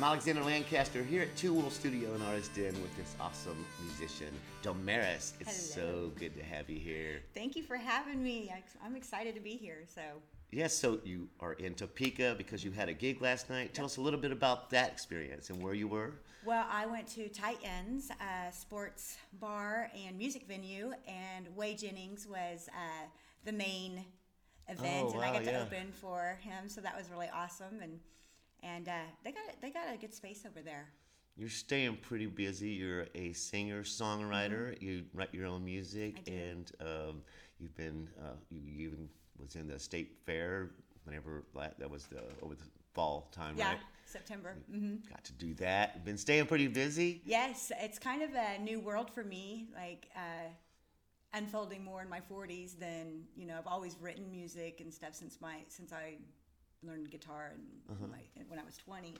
I'm Alexander Lancaster here at Two Wolf Studio in Artist Den with this awesome musician, Damaris. It's Hello. so good to have you here. Thank you for having me. I'm excited to be here. So, Yes, so you are in Topeka because you had a gig last night. Tell us a little bit about that experience and where you were. well, I went to Tight Ends, a sports bar and music venue, and Whey Jennings was uh, the main event, Oh, and I got to yeah. open for him. So that was really awesome, and and uh, they got they got a good space over there. You're staying pretty busy. You're a singer songwriter. You write your own music, Mm-hmm. And um, you've been uh, you you even was in the state fair whenever that was the over the fall time, Yeah, right? September. hmm Got to do that. Been staying pretty busy. Yes, it's kind of a new world for me, like uh, unfolding more in my 40s than you know. I've always written music and stuff since my since I learned guitar and my, when I was 20,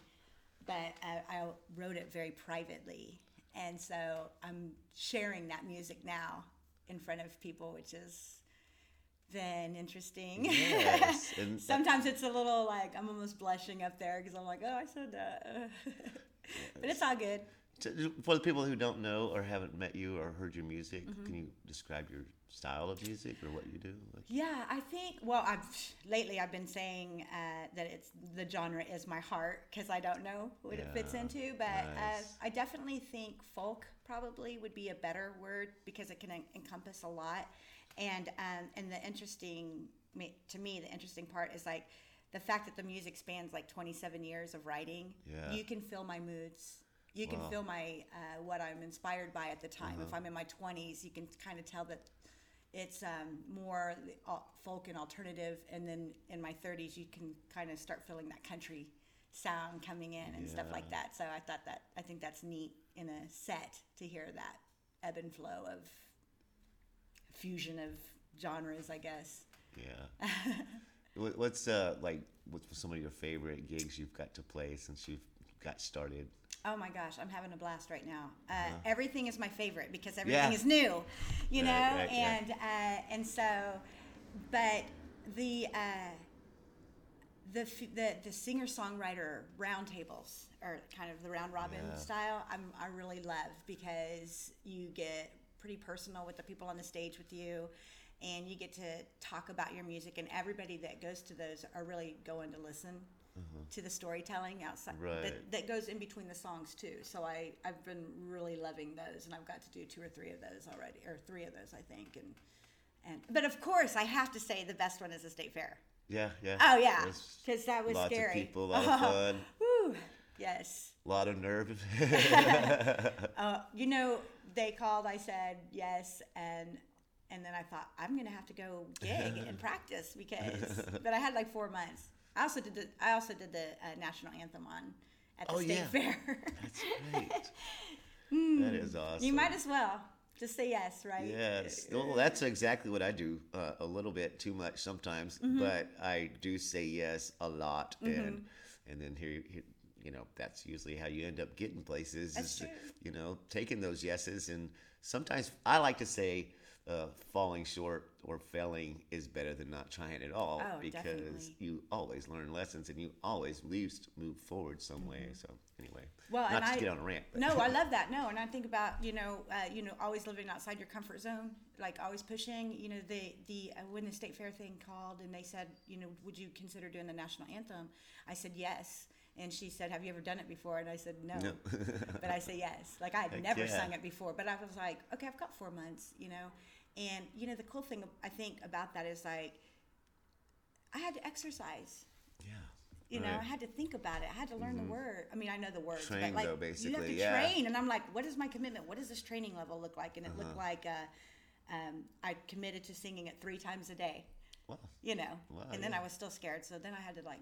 but uh, I wrote it very privately, and so I'm sharing that music now in front of people, which is then interesting. Yes, Sometimes it's a little like I'm almost blushing up there because I'm like, oh, I said that, but it's all good. For the people who don't know or haven't met you or heard your music, Mm-hmm. can you describe your style of music or what you do? Like, Yeah, I think. Well, I've lately I've been saying uh, that it's the genre is my heart because I don't know what it fits into, but nice. uh, I definitely think folk probably would be a better word because it can en- encompass a lot. And um, and the interesting to me, the interesting part is like the fact that the music spans like 27 years of writing. Yeah. You can feel my moods. You can Wow. feel my uh, what I'm inspired by at the time. Uh-huh. If I'm in my 20s, you can kind of tell that it's um, more folk and alternative, and then in my 30s, you can kind of start feeling that country sound coming in and stuff like that. So I thought that I think that's neat in a set to hear that ebb and flow of fusion of genres, I guess. yeah. What's uh like? What's some of your favorite gigs you've got to play since you've got started? Oh my gosh, I'm having a blast right now. Uh, Uh-huh. Everything is my favorite because everything Yeah. is new, you know. Right, right, yeah. and uh, and so, but the uh, the the the singer songwriter roundtables or kind of the round robin Yeah. style. I'm I really love because you get pretty personal with the people on the stage with you. And you get to talk about your music, and everybody that goes to those are really going to listen to the storytelling outside Uh-huh. Right. that, that goes in between the songs too. So I I've been really loving those, and I've got to do two or three of those already, or three of those I think. And and but of course I have to say the best one is the state fair. Yeah, yeah. Oh yeah, because that was lots scary. of people, a lot of fun, Woo, yes. a lot of nerve. Uh, you know they called. I said yes, and and then I thought I'm gonna have to go gig and practice because. But I had like four months. I also did the I also did the uh, national anthem on at the Oh, state yeah. fair. That's great. that is awesome. You might as well just say yes, right? Yes. Well, that's exactly what I do. Uh, a little bit too much sometimes, Mm-hmm. but I do say yes a lot, and and then here, here, you know, that's usually how you end up getting places. That's is, true. You know, taking those yeses, and sometimes I like to say. Uh, falling short or failing is better than not trying at all Oh, because definitely. you always learn lessons and you always least move forward some way. So anyway, Mm-hmm. Well, not and to I get on a rant. But no, I love that. No, and I think about you know, uh, you know, always living outside your comfort zone, like always pushing. You know, the the uh, when the state fair thing called and they said, you know, would you consider doing the national anthem? I said yes, and she said, have you ever done it before? And I said no, No. but I say yes. Like I had Heck never yeah. sung it before, but I was like, okay, I've got four months, you know, and you know, the cool thing I think about that is like, I had to exercise. yeah. You know. I had to think about it. I had to learn the word. I mean, I know the words, Train, but like though, you have to yeah. train. And I'm like, what is my commitment? What does this training level look like? And it looked like uh, um, I committed to singing it three times a day. Wow. You know, Wow, and then yeah. I was still scared. So then I had to like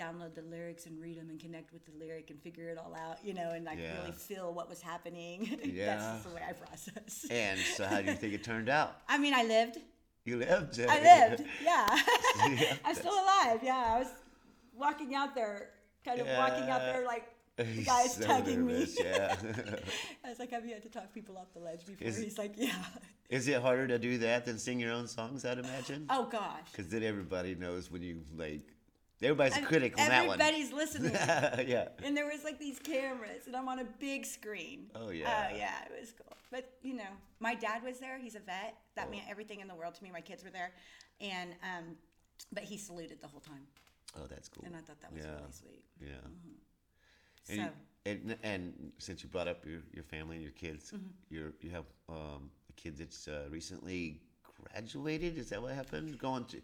download the lyrics and read them and connect with the lyric and figure it all out. You know, and like Yeah. really feel what was happening. Yeah. That's just the way I process. And so, how do you think it turned out? I mean, I lived. You lived. I lived. Yeah. Yeah, I'm still alive. Yeah. I was walking out there, kind of walking out there like the guy's So tugging nervous, me. Yeah. I was like, have you had to talk people off the ledge before? Is- He's like, yeah. Is it harder to do that than sing your own songs? I'd imagine. Oh gosh. Because then everybody knows when you like Everybody's a critic on that one. Everybody's listening. yeah. and there was like these cameras, and I'm on a big screen. Oh, yeah. Oh yeah, it was cool. But you know, my dad was there. He's a vet. That Oh. meant everything in the world to me. My kids were there, and um, but he saluted the whole time, Oh, that's cool. and I thought that was yeah. really sweet. Yeah. So And, you, and and since you brought up your, your family and your kids, Mm-hmm. you're you have um, a kid that's uh, recently graduated. Is that what happened? Going to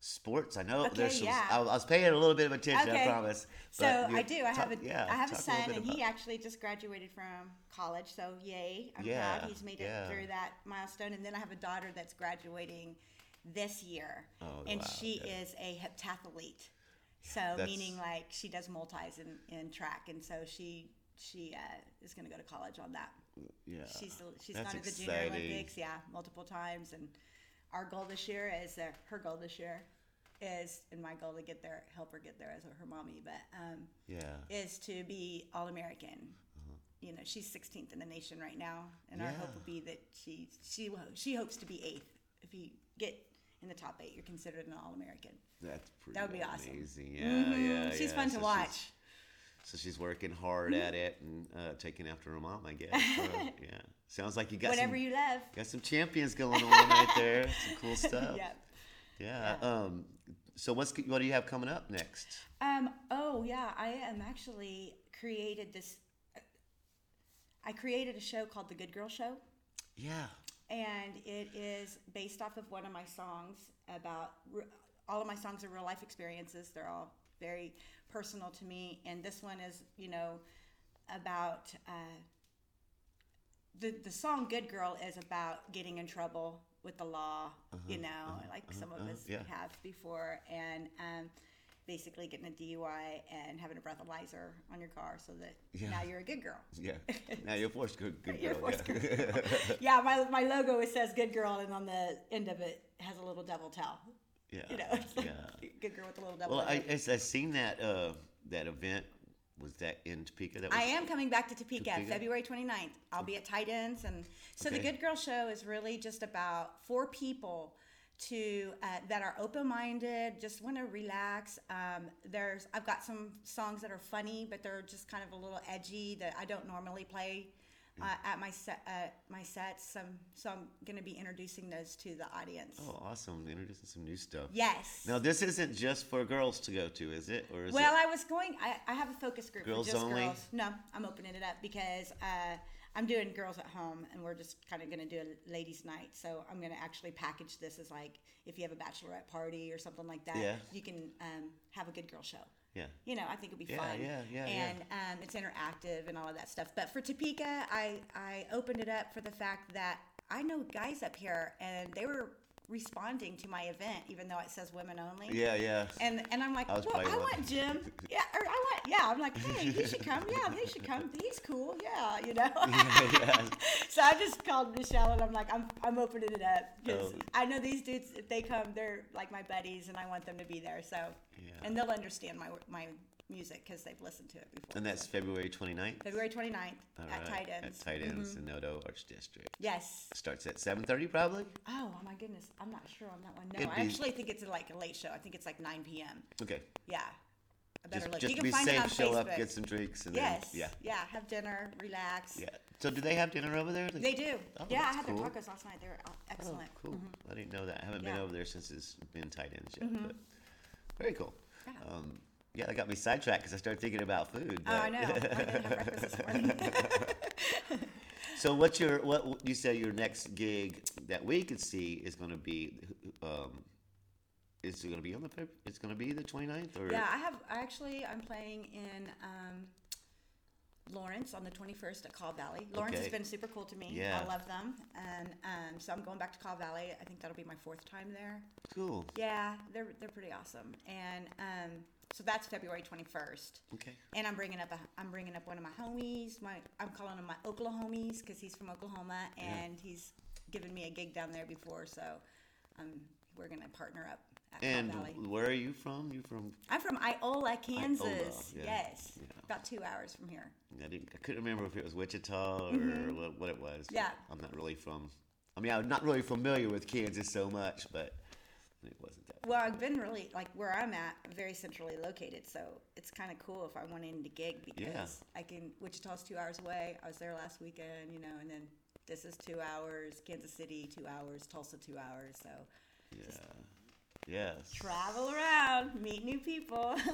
sports? I know Okay, there's some. yeah. I, I was paying a little bit of attention. I promise. So I do. I have a talk- yeah, I have a son, bit and he actually just graduated from college. So yay! I'm Yeah, proud he's made it yeah. through that milestone. And then I have a daughter that's graduating this year, Oh, and wow, she yeah. is a heptathlete. So That's- meaning like she does multis in, in track, and so she she uh, is going to go to college on that. Yeah. She's she's That's gone to the Junior. Olympics, yeah, multiple times, and our goal this year is uh, her goal this year is, and my goal to get there, help her get there as her mommy, but um, Yeah. is to be All American. You know, she's 16th in the nation right now, and our hope Uh-huh. Would be that she she she hopes to be eighth. If you get in the top eight, you're considered an All American. That's pretty That would be awesome. amazing. Yeah, Mhm. yeah. She's yeah. fun to watch. she's- So she's working hard at it and uh, taking after her mom, I guess. So, yeah. Sounds like you got Whatever some, you love. got some champions going on right there. Some cool stuff. Yep. Yeah. Um, so what's what do you have coming up next? Um. Oh yeah, I am actually created this. I created a show called The Good Girl Show. Yeah. and it is based off of one of my songs about all of my songs are real life experiences they're all very personal to me and this one is you know about uh, the, the song good girl is about getting in trouble with the law you know like some of uh-huh, us yeah. have before and um, basically getting a dui and having a breathalyzer on your car so that Yeah. now you're a good girl Yeah. Now you're forced good good girl. forced yeah. yeah, my, my logo it says good girl, and on the end of it has a little devil tail. yeah. You know, it's like yeah. good girl with a little devil. Well, tail. I, I I seen that uh, that event. Was that in Topeka? That was, I am coming back to Topeka, Topeka? February 29th. I'll be at Tight Ends. And so the Good Girl Show is really just about four people to uh, that are open-minded, just want to relax. Um, there's I've got some songs that are funny, but they're just kind of a little edgy that I don't normally play uh, at my set uh, my sets. So, so I'm going to be introducing those to the audience. Oh, awesome! Introducing some new stuff. Yes. Now this isn't just for girls to go to, is it? Or is Well, it? I was going. I, I have a focus group Girls just only? girls. No, I'm opening it up because uh, I'm doing girls at home, and we're just kind of going to do a ladies' night. So I'm going to actually package this as like if you have a bachelorette party or something like that, Yeah. you can um, have a good girl show. Yeah. You know, I think it'd be Yeah, fun. yeah, yeah, yeah. And um, it's interactive and all of that stuff. But for Topeka, I I opened it up for the fact that I know guys up here, and they were responding to my event, even though it says women only. Yeah, yeah. And and I'm like, I well, I want Jim. Yeah, or I want yeah. I'm like, hey, he should come. Yeah, he should come. He's cool. Yeah, you know. yeah. so I just called Michelle and I'm like, I'm I'm opening it up because Oh. I know these dudes. If they come, they're like my buddies, and I want them to be there. So Yeah. and they'll understand my my music because they've listened to it before. And that's. February 29th? February 29th All at right, Tight Ends. At Tight Ends Mhm. in NOTO Arts District. Yes. Starts at 7.30 probably? Oh my goodness, I'm not sure on that one. No, It'd I be- actually think it's like a late show. I think it's like 9 p.m. Okay. Yeah. I better Just, look. just you can be find it safe, on show Facebook. up, get some drinks, and Yes. then, yeah. Yeah. Have dinner, relax. Yeah. So do they have dinner over there? They do. Oh, yeah, I had cool. their tacos last night. They were uh, Oh, excellent. cool. I didn't know that. I haven't been Yeah. Mm-hmm. over there since it's been tight ends yet. But very cool. Yeah. Um, yeah, that got me sidetracked because I started thinking about food. Oh, I know. I didn't have breakfast this morning. so what's your what you say your next gig that we could see is going to be? Um, is it going to be on the? It's going to be the 29th or? yeah, I have. I actually, I'm playing in um, Lawrence on the 21st at Call Valley. Lawrence Okay. has been super cool to me. Yeah. I love them, and um, so I'm going back to Call Valley. I think that'll be my fourth time there. Cool. Yeah, they're they're pretty awesome, and um, so that's February 21st. Okay. And I'm bringing up a, I'm bringing up one of my homies. My I'm calling him my Oklahomies because he's from Oklahoma and he's given me a gig down there before. So, um, we're gonna partner up at And Valley. where are you from? You from? I'm from Iola, Kansas. yeah, Yes, yeah. about two hours from here. I didn't. I couldn't remember if it was Wichita or what, what it was. Mm-hmm. Yeah. I'm not really from. I mean, I'm not really familiar with Kansas so much, but It wasn't that. Well, I've been really like where I'm at, I'm very centrally located, so it's kind of cool if I wanted to gig because Yeah. I can. Wichita's two hours away. I was there last weekend, you know, and then this is two hours. Kansas City two hours. Tulsa two hours. So Yeah. Yes. travel around, meet new people.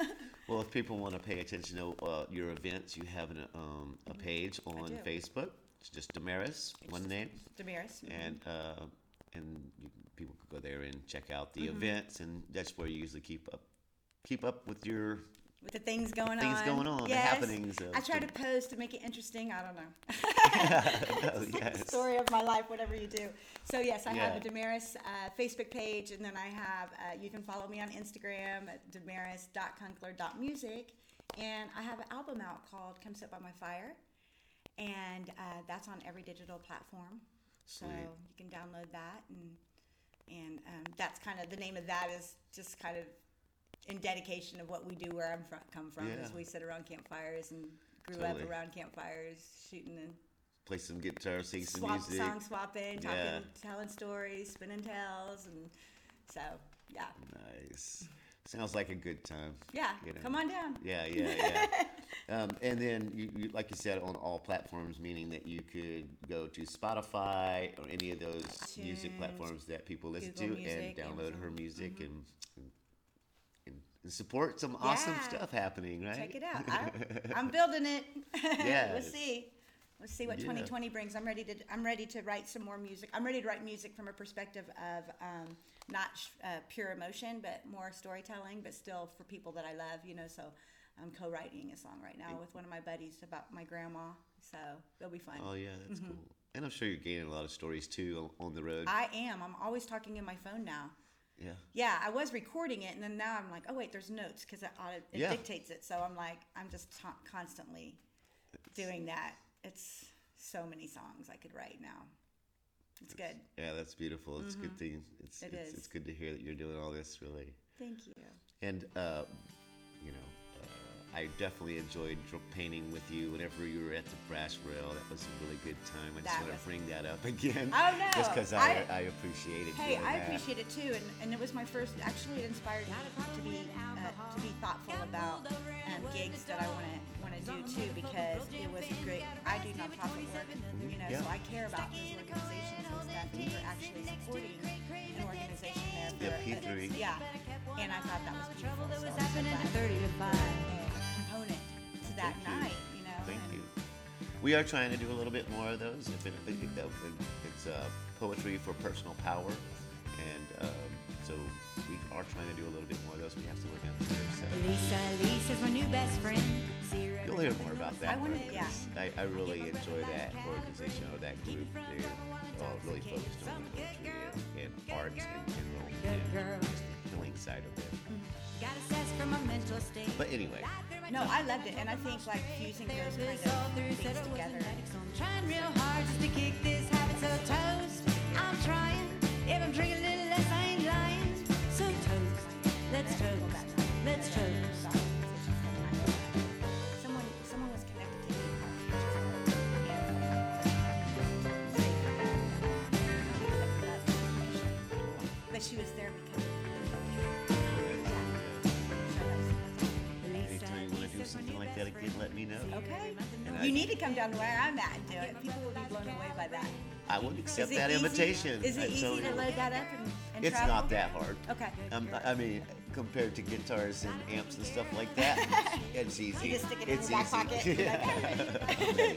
Well, if people want to pay attention to uh, your events, you have an, um, a page on. Facebook. It's just Damaris, one name, Damaris. and uh, and you, people could go there and check out the Mm-hmm. events, and that's where you usually keep up keep up with your with the things going Things on. going on, the happenings of I try to post to make it interesting. I don't know. oh, It's yes. story of my life, whatever you do. So yes, I have a Damaris uh, Facebook page, and then I have uh, you can follow me on Instagram at damaris.kunkler.music, and I have an album out called "Come Sit by My Fire," and uh, that's on every digital platform. So you can download that, and and um, that's kind of the name of that is just kind of in dedication of what we do where I'm from, come from. Is Yeah. we sit around campfires and grew Totally. up around campfires, shooting and Play some guitar, sing some swap music. song swapping, talking, Yeah. telling stories, spinning tales, and so yeah, Nice. Sounds like a good time. yeah. You know. Come on down. Yeah, yeah, yeah. um, and then, you, you, like you said, on all platforms, meaning that you could go to Spotify or any of those music platforms that people listen Google to Music, and download her Amazon. music and, and, and and support some awesome Yeah. stuff happening, right? Check it out. I, I'm building it. Yeah. we'll see. Let's see what Yeah. 2020 brings. I'm ready to. I'm ready to write some more music. I'm ready to write music from a perspective of um, not sh- uh, pure emotion, but more storytelling, but still for people that I love. You know, so I'm co-writing a song right now with one of my buddies about my grandma. So it'll be fun. Oh, yeah, that's cool. And I'm sure you're gaining a lot of stories too on, on the road. I am. I'm always talking in my phone now. yeah. Yeah, I was recording it, and then now I'm like, oh wait, there's notes because it, auto- it Yeah. dictates it. So I'm like, I'm just ta- constantly doing that. It's so many songs I could write now. It's good. Yeah, that's beautiful. It's a good thing. It's, Mm-hmm. It it's, is. it's good to hear that you're doing all this, really. Thank you. And uh, you know, I definitely enjoyed painting with you whenever you were at the brass rail. That was a really good time. I just That want to bring that up again. Oh, no. Just because I, I- I, appreciated Hey, doing I that. appreciate it too, and, and it was my first. Actually, it inspired me to be uh, to be thoughtful about um, gigs that I want to want to do too, because it was a great. I do nonprofit work, you know, Yeah. so I care about those organizations and stuff, and we were actually supporting an organization there. For Yeah, a- P3. yeah, and I thought that was beautiful. So I'm so happening at 30 to 5. That Thank you. night, you know. Thank and- you. We are trying to do a little bit more of those. If it, it, it- it's uh, poetry for personal power, and um, so we are trying to do a little bit more of those. We have to look those. So. Lisa, Lisa's my new best friend. Her You'll hear more about that. I wanna- one, I, I really enjoy that organization or that group. They're all really focused on poetry and, and arts in general and just the healing side of it. Got assessed from my mental state. But anyway, No, I loved it, and I think like fusing those kind of things together. Come down to where I'm at and do it. People will be blown away by that. I would accept that easy- invitation. Is it easy to load that up and, and It's travel? not that hard. Okay. Um, I I mean, compared to guitars and amps and stuff like that, it's easy. You just stick it in it's your back easy. pocket. Yeah.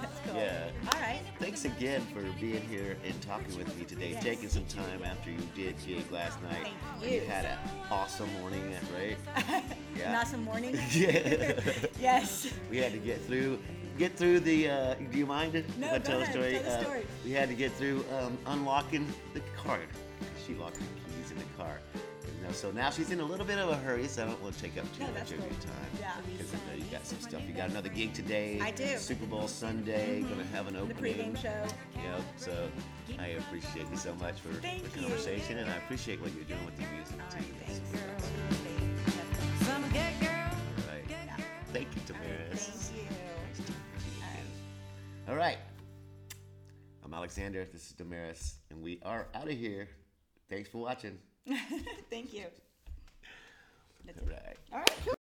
That's cool. Yeah. All right. Thanks again for being here and talking with me today, Yes. taking some time after you did gig last night. Thank You you. had an awesome morning, right? Yeah. An awesome morning. yeah. yes. we had to get through get through the uh, do you mind if No, I tell ahead, a story? tell the Uh, story. we had to get through um, unlocking the car. She locked the keys in the car. You know, so now she's in a little bit of a hurry, so I don't want to take up too No, much of cool. your time. Yeah. Because I know you got some stuff. You got another gig today. I do. Super Bowl Sunday. Gonna have an The opening. pregame show. You know, so I appreciate you so much for Thank the you. conversation, and I appreciate what you're doing with the music too. Right. I'm Alexander. This is Damaris, and we are out of here. Thanks for watching. Thank you. That's All right. All right. Cool.